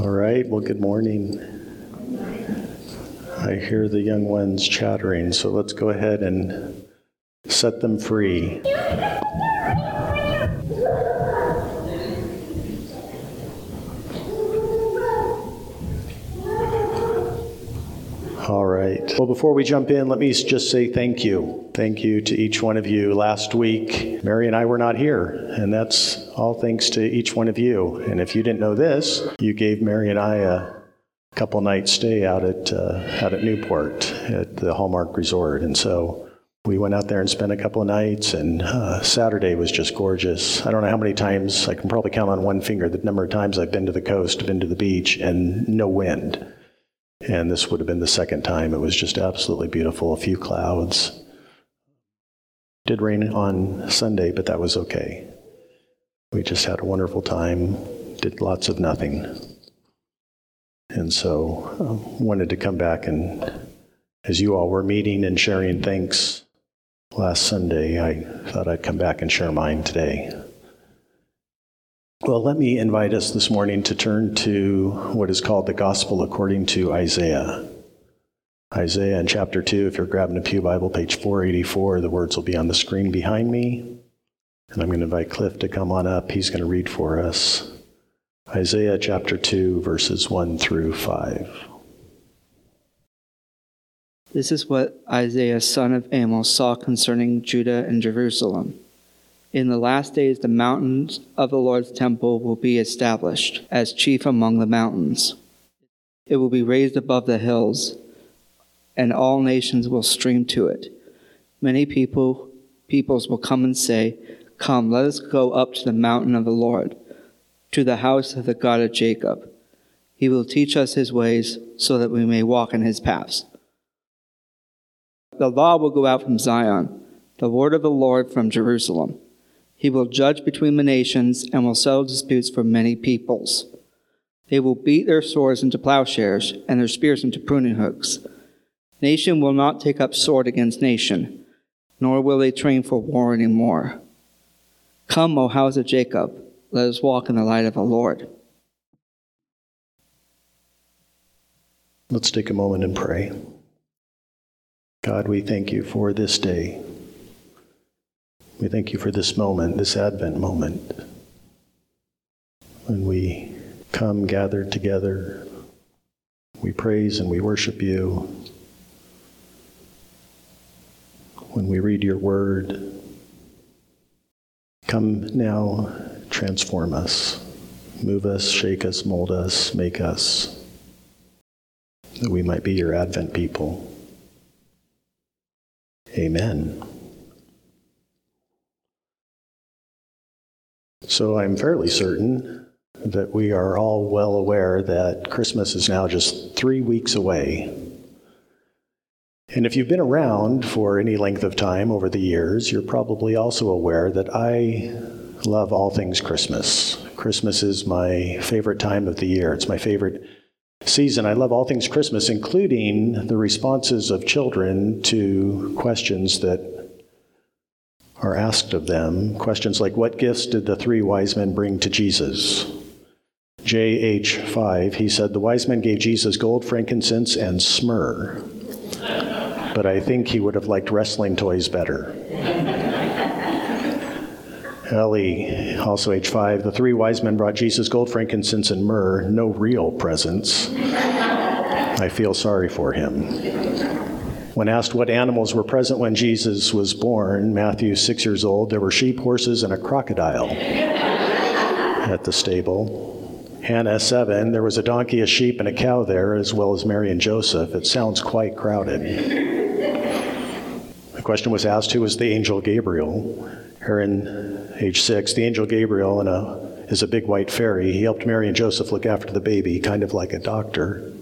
All right, well, good morning. I hear the young ones chattering, so let's go ahead and set them free. All right. Well, before we jump in, let me just say thank you. Thank you to each one of you. Last week, Mary and I were not here, and that's all thanks to each one of you. And if you didn't know this, you gave Mary and I a couple nights stay out at uh, out at Newport at the Hallmark Resort, and so we went out there and spent a couple of nights. And uh, Saturday was just gorgeous. I don't know how many times I can probably count on one finger the number of times I've been to the coast, been to the beach, and no wind. And this would have been the second time. It was just absolutely beautiful. A few clouds. Did rain on Sunday, but that was okay. We just had a wonderful time, did lots of nothing. And so um, wanted to come back and as you all were meeting and sharing thanks last Sunday, I thought I'd come back and share mine today. Well, let me invite us this morning to turn to what is called the Gospel according to Isaiah. Isaiah in chapter 2, if you're grabbing a Pew Bible, page 484, the words will be on the screen behind me. And I'm going to invite Cliff to come on up. He's going to read for us Isaiah chapter 2, verses 1 through 5. This is what Isaiah, son of Amos, saw concerning Judah and Jerusalem. In the last days, the mountains of the Lord's temple will be established as chief among the mountains. It will be raised above the hills, and all nations will stream to it. Many people, peoples will come and say, Come, let us go up to the mountain of the Lord, to the house of the God of Jacob. He will teach us his ways, so that we may walk in his paths. The law will go out from Zion, the word of the Lord from Jerusalem. He will judge between the nations and will settle disputes for many peoples. They will beat their swords into plowshares and their spears into pruning hooks. Nation will not take up sword against nation, nor will they train for war any more. Come, O house of Jacob, let us walk in the light of the Lord. Let's take a moment and pray. God, we thank you for this day. We thank you for this moment, this Advent moment, when we come gathered together. We praise and we worship you. When we read your word, come now, transform us, move us, shake us, mold us, make us, that we might be your Advent people. Amen. So I'm fairly certain that we are all well aware that Christmas is now just three weeks away. And if you've been around for any length of time over the years, you're probably also aware that I love all things Christmas. Christmas is my favorite time of the year. It's my favorite season. I love all things Christmas, including the responses of children to questions that are asked of them. Questions like, What gifts did the three wise men bring to Jesus? JH5, he said, The wise men gave Jesus gold, frankincense, and myrrh. But I think he would have liked wrestling toys better. Ellie, also age 5, the three wise men brought Jesus gold, frankincense, and myrrh, no real presents. I feel sorry for him. When asked what animals were present when Jesus was born, Matthew, six years old, there were sheep, horses, and a crocodile at the stable. Hannah, seven, there was a donkey, a sheep, and a cow there, as well as Mary and Joseph. It sounds quite crowded. The question was asked who was the angel Gabriel? Heron, age six, the angel Gabriel a, is a big white fairy. He helped Mary and Joseph look after the baby, kind of like a doctor.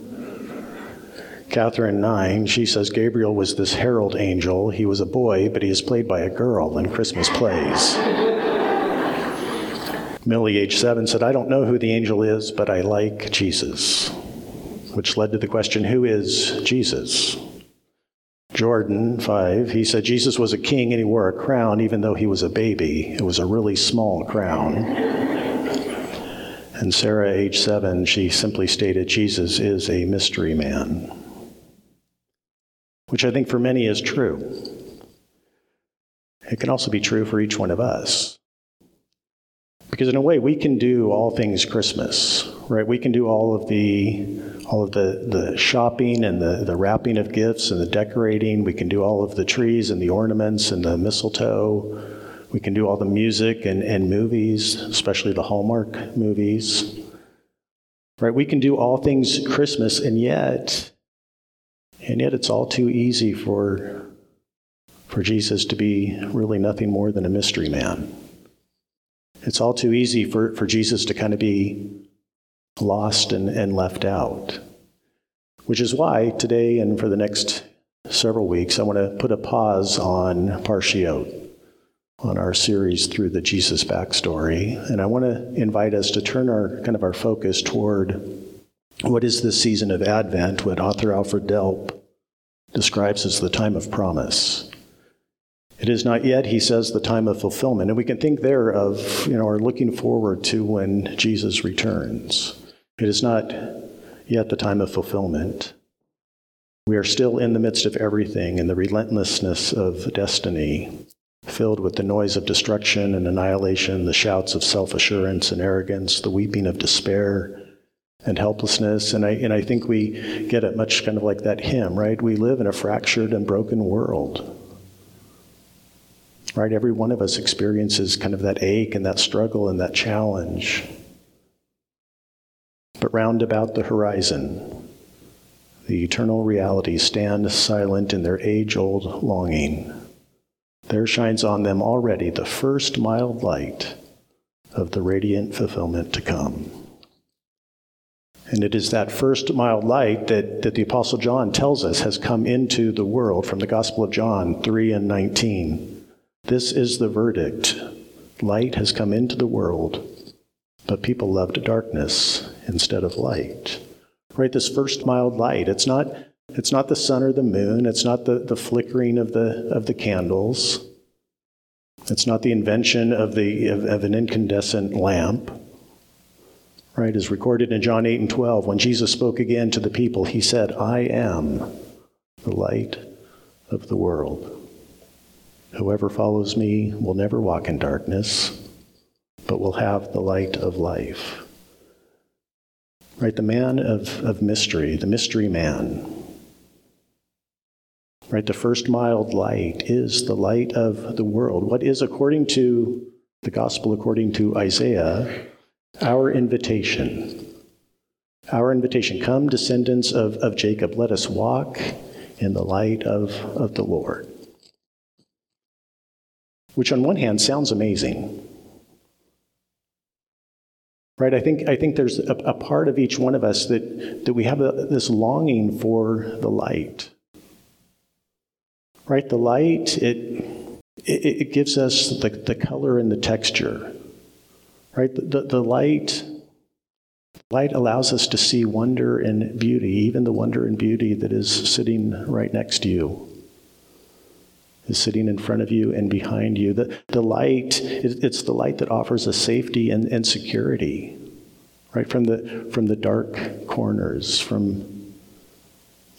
Catherine 9, she says Gabriel was this herald angel. He was a boy, but he is played by a girl in Christmas plays. Millie, age 7, said, I don't know who the angel is, but I like Jesus. Which led to the question, who is Jesus? Jordan, 5, he said Jesus was a king and he wore a crown even though he was a baby. It was a really small crown. And Sarah, age seven, she simply stated, Jesus is a mystery man, which I think for many is true. It can also be true for each one of us. Because in a way, we can do all things Christmas, right? We can do all of the all of the, the shopping and the, the wrapping of gifts and the decorating. We can do all of the trees and the ornaments and the mistletoe. We can do all the music and, and movies, especially the Hallmark movies. Right? We can do all things Christmas, and yet, and yet it's all too easy for, for Jesus to be really nothing more than a mystery man. It's all too easy for, for Jesus to kind of be lost and, and left out. Which is why today and for the next several weeks, I want to put a pause on Parshiot, on our series through the Jesus backstory. And I want to invite us to turn our kind of our focus toward what is this season of Advent, what author Alfred Delp describes as the time of promise. It is not yet, he says, the time of fulfillment. And we can think there of, you know, are looking forward to when Jesus returns. It is not yet the time of fulfillment. We are still in the midst of everything in the relentlessness of destiny, filled with the noise of destruction and annihilation, the shouts of self assurance and arrogance, the weeping of despair and helplessness. And I, and I think we get it much kind of like that hymn, right? We live in a fractured and broken world. Right? Every one of us experiences kind of that ache and that struggle and that challenge. But round about the horizon, the eternal realities stand silent in their age old longing. There shines on them already the first mild light of the radiant fulfillment to come. And it is that first mild light that, that the Apostle John tells us has come into the world from the Gospel of John 3 and 19. This is the verdict light has come into the world, but people loved darkness instead of light. Right? This first mild light. It's not, it's not the sun or the moon. It's not the, the flickering of the, of the candles. It's not the invention of, the, of, of an incandescent lamp. Right? As recorded in John 8 and 12, when Jesus spoke again to the people, he said, I am the light of the world. Whoever follows me will never walk in darkness, but will have the light of life. Right? The man of, of mystery, the mystery man. Right? The first mild light is the light of the world. What is, according to the gospel, according to Isaiah, our invitation. Our invitation. Come, descendants of, of Jacob, let us walk in the light of, of the Lord. Which, on one hand, sounds amazing. Right? I think, I think there's a, a part of each one of us that, that we have a, this longing for the light. Right? The light, it, it, it gives us the, the color and the texture. Right? The, the light, light allows us to see wonder and beauty, even the wonder and beauty that is sitting right next to you is sitting in front of you and behind you. The, the light, it's the light that offers us safety and, and security, right? From the, from the dark corners, from,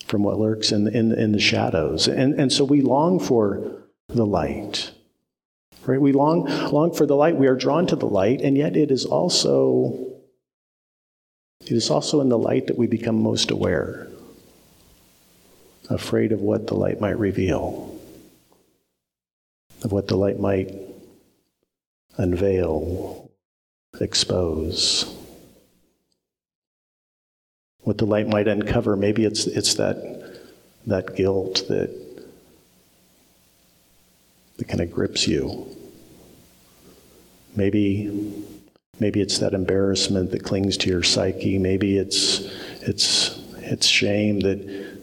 from what lurks in, in, in the shadows. And, and so we long for the light, right? We long, long for the light. We are drawn to the light, and yet it is also, it is also in the light that we become most aware, afraid of what the light might reveal of what the light might unveil, expose. What the light might uncover, maybe it's, it's that, that guilt that, that kind of grips you. Maybe, maybe it's that embarrassment that clings to your psyche. Maybe it's, it's, it's shame that,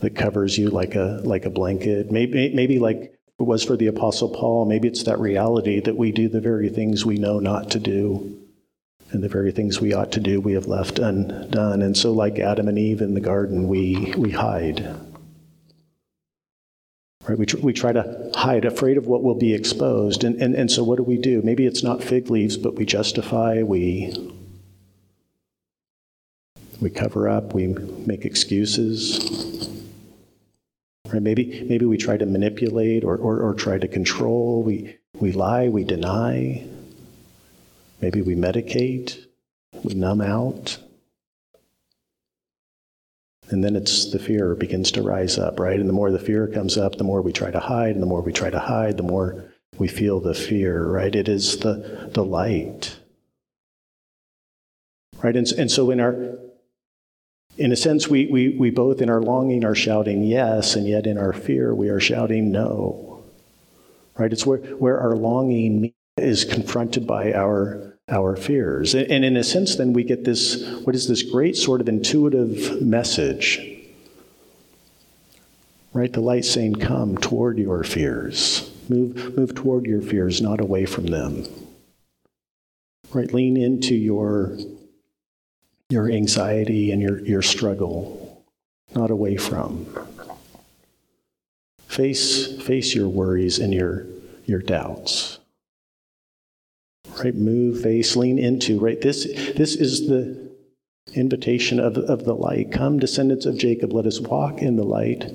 that covers you like a, like a blanket. Maybe, maybe like it was for the Apostle Paul, maybe it's that reality that we do the very things we know not to do. And the very things we ought to do, we have left undone. And so, like Adam and Eve in the garden, we, we hide. Right? We, tr- we try to hide, afraid of what will be exposed. And, and, and so what do we do? Maybe it's not fig leaves, but we justify, we, we cover up, we make excuses. Right? Maybe, maybe we try to manipulate or, or, or try to control. We, we lie, we deny. Maybe we medicate, we numb out. And then it's the fear begins to rise up, right? And the more the fear comes up, the more we try to hide, and the more we try to hide, the more we feel the fear, right? It is the, the light. Right? And, and so in our in a sense, we, we, we both in our longing are shouting yes, and yet in our fear we are shouting no. Right? It's where, where our longing is confronted by our our fears. And in a sense, then we get this what is this great sort of intuitive message, right? The light saying, Come toward your fears. Move, move toward your fears, not away from them. Right? Lean into your, your anxiety and your, your struggle, not away from. Face, face your worries and your, your doubts right? Move, face, lean into, right? This, this is the invitation of, of the light. Come, descendants of Jacob, let us walk in the light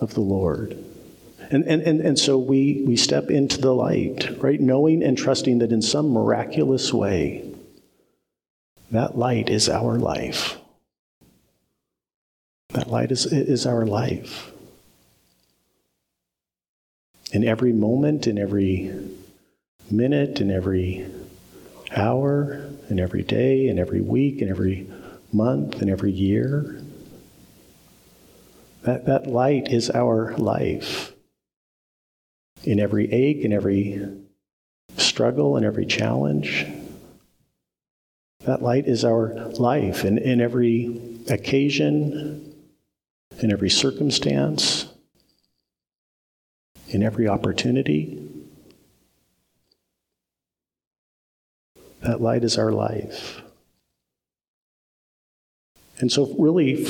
of the Lord. And, and, and, and so we, we step into the light, right? Knowing and trusting that in some miraculous way, that light is our life. That light is, is our life. In every moment, in every minute and every hour and every day and every week and every month and every year. That, that light is our life. In every ache and every struggle and every challenge. That light is our life in, in every occasion, in every circumstance, in every opportunity. That light is our life. And so, really,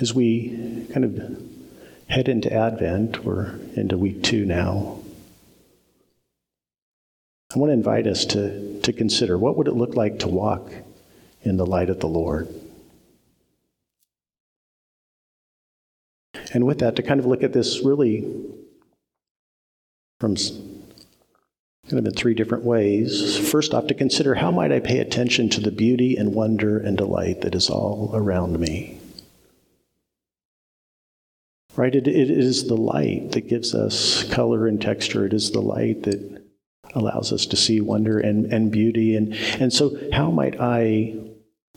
as we kind of head into Advent, we're into week two now. I want to invite us to, to consider what would it look like to walk in the light of the Lord? And with that, to kind of look at this really from kind of in three different ways. First off, to consider how might I pay attention to the beauty and wonder and delight that is all around me. Right? It, it is the light that gives us color and texture. It is the light that allows us to see wonder and, and beauty. And, and so, how might I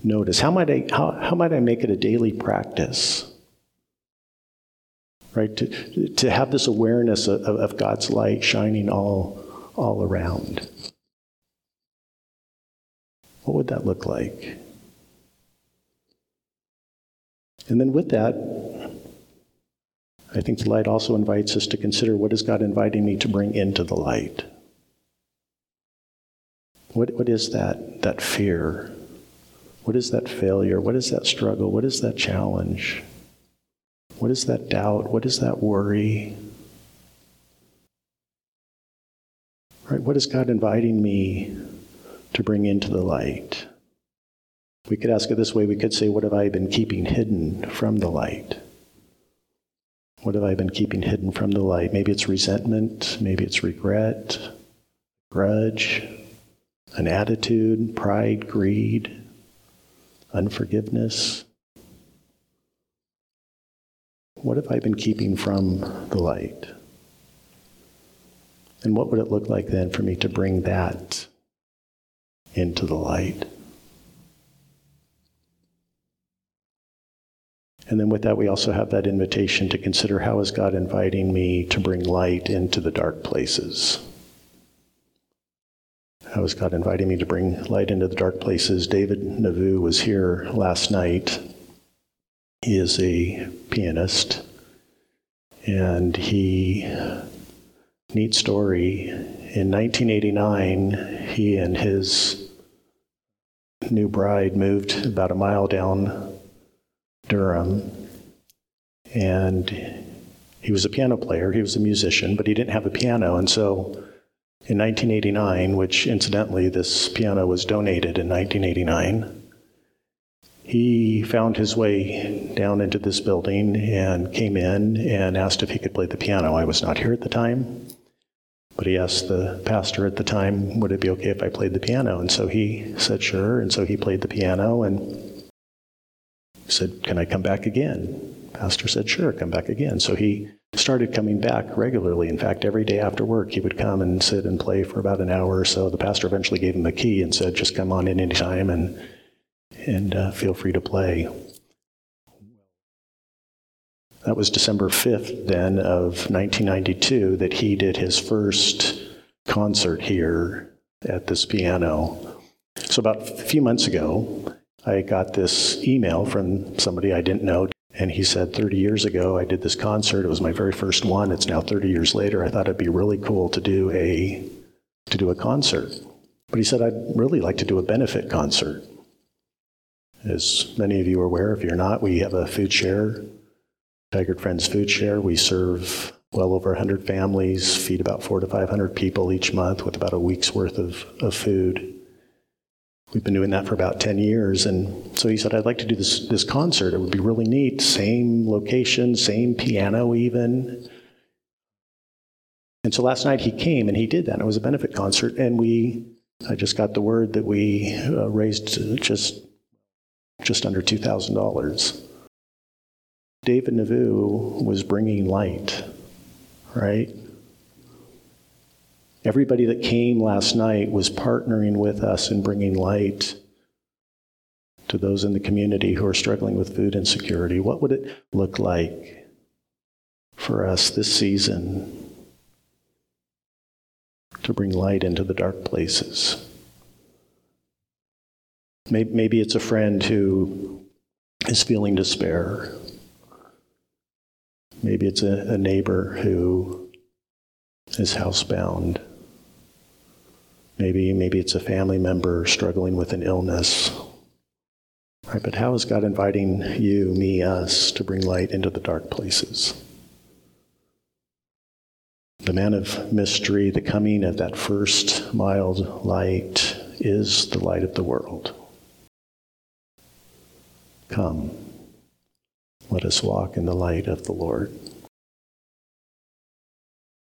notice? How might I, how, how might I make it a daily practice? Right? To, to have this awareness of, of God's light shining all all around. What would that look like? And then with that, I think the light also invites us to consider what is God inviting me to bring into the light? What, what is that, that fear? What is that failure? What is that struggle? What is that challenge? What is that doubt? What is that worry? Right? What is God inviting me to bring into the light? We could ask it this way we could say, What have I been keeping hidden from the light? What have I been keeping hidden from the light? Maybe it's resentment, maybe it's regret, grudge, an attitude, pride, greed, unforgiveness. What have I been keeping from the light? And what would it look like then for me to bring that into the light? And then with that, we also have that invitation to consider how is God inviting me to bring light into the dark places? How is God inviting me to bring light into the dark places? David Nevue was here last night. He is a pianist, and he Neat story. In 1989, he and his new bride moved about a mile down Durham. And He was a piano player, he was a musician, but he didn't have a piano. And so in 1989, which incidentally, this piano was donated in 1989, he found his way down into this building and came in and asked if he could play the piano. I was not here at the time, but he asked the pastor at the time, would it be okay if I played the piano? And so he said, sure. And so he played the piano and said, can I come back again? Pastor said, sure, come back again. So he started coming back regularly. In fact, every day after work, he would come and sit and play for about an hour or so. The pastor eventually gave him a key and said, just come on in anytime and, and uh, feel free to play. That was December 5th, then, of 1992, that he did his first concert here at this piano. So, about a few months ago, I got this email from somebody I didn't know, and he said, 30 years ago, I did this concert. It was my very first one. It's now 30 years later. I thought it'd be really cool to do a to do a concert. But he said, I'd really like to do a benefit concert. As many of you are aware, if you're not, we have a food share, Tigard Friends Food Share. We serve well over 100 families, feed about four to 500 people each month with about a week's worth of, of food. We've been doing that for about 10 years. And so he said, I'd like to do this, this concert. It would be really neat. Same location, same piano, even. And so last night he came and he did that. It was a benefit concert. And we, I just got the word that we uh, raised just, just under $2,000. David Nevue was bringing light, right? Everybody that came last night was partnering with us in bringing light to those in the community who are struggling with food insecurity. What would it look like for us this season to bring light into the dark places? Maybe it's a friend who is feeling despair. Maybe it's a, a neighbor who is housebound. Maybe, maybe it's a family member struggling with an illness. Right, but how is God inviting you, me, us to bring light into the dark places? The man of mystery, the coming of that first mild light, is the light of the world. Come, let us walk in the light of the Lord.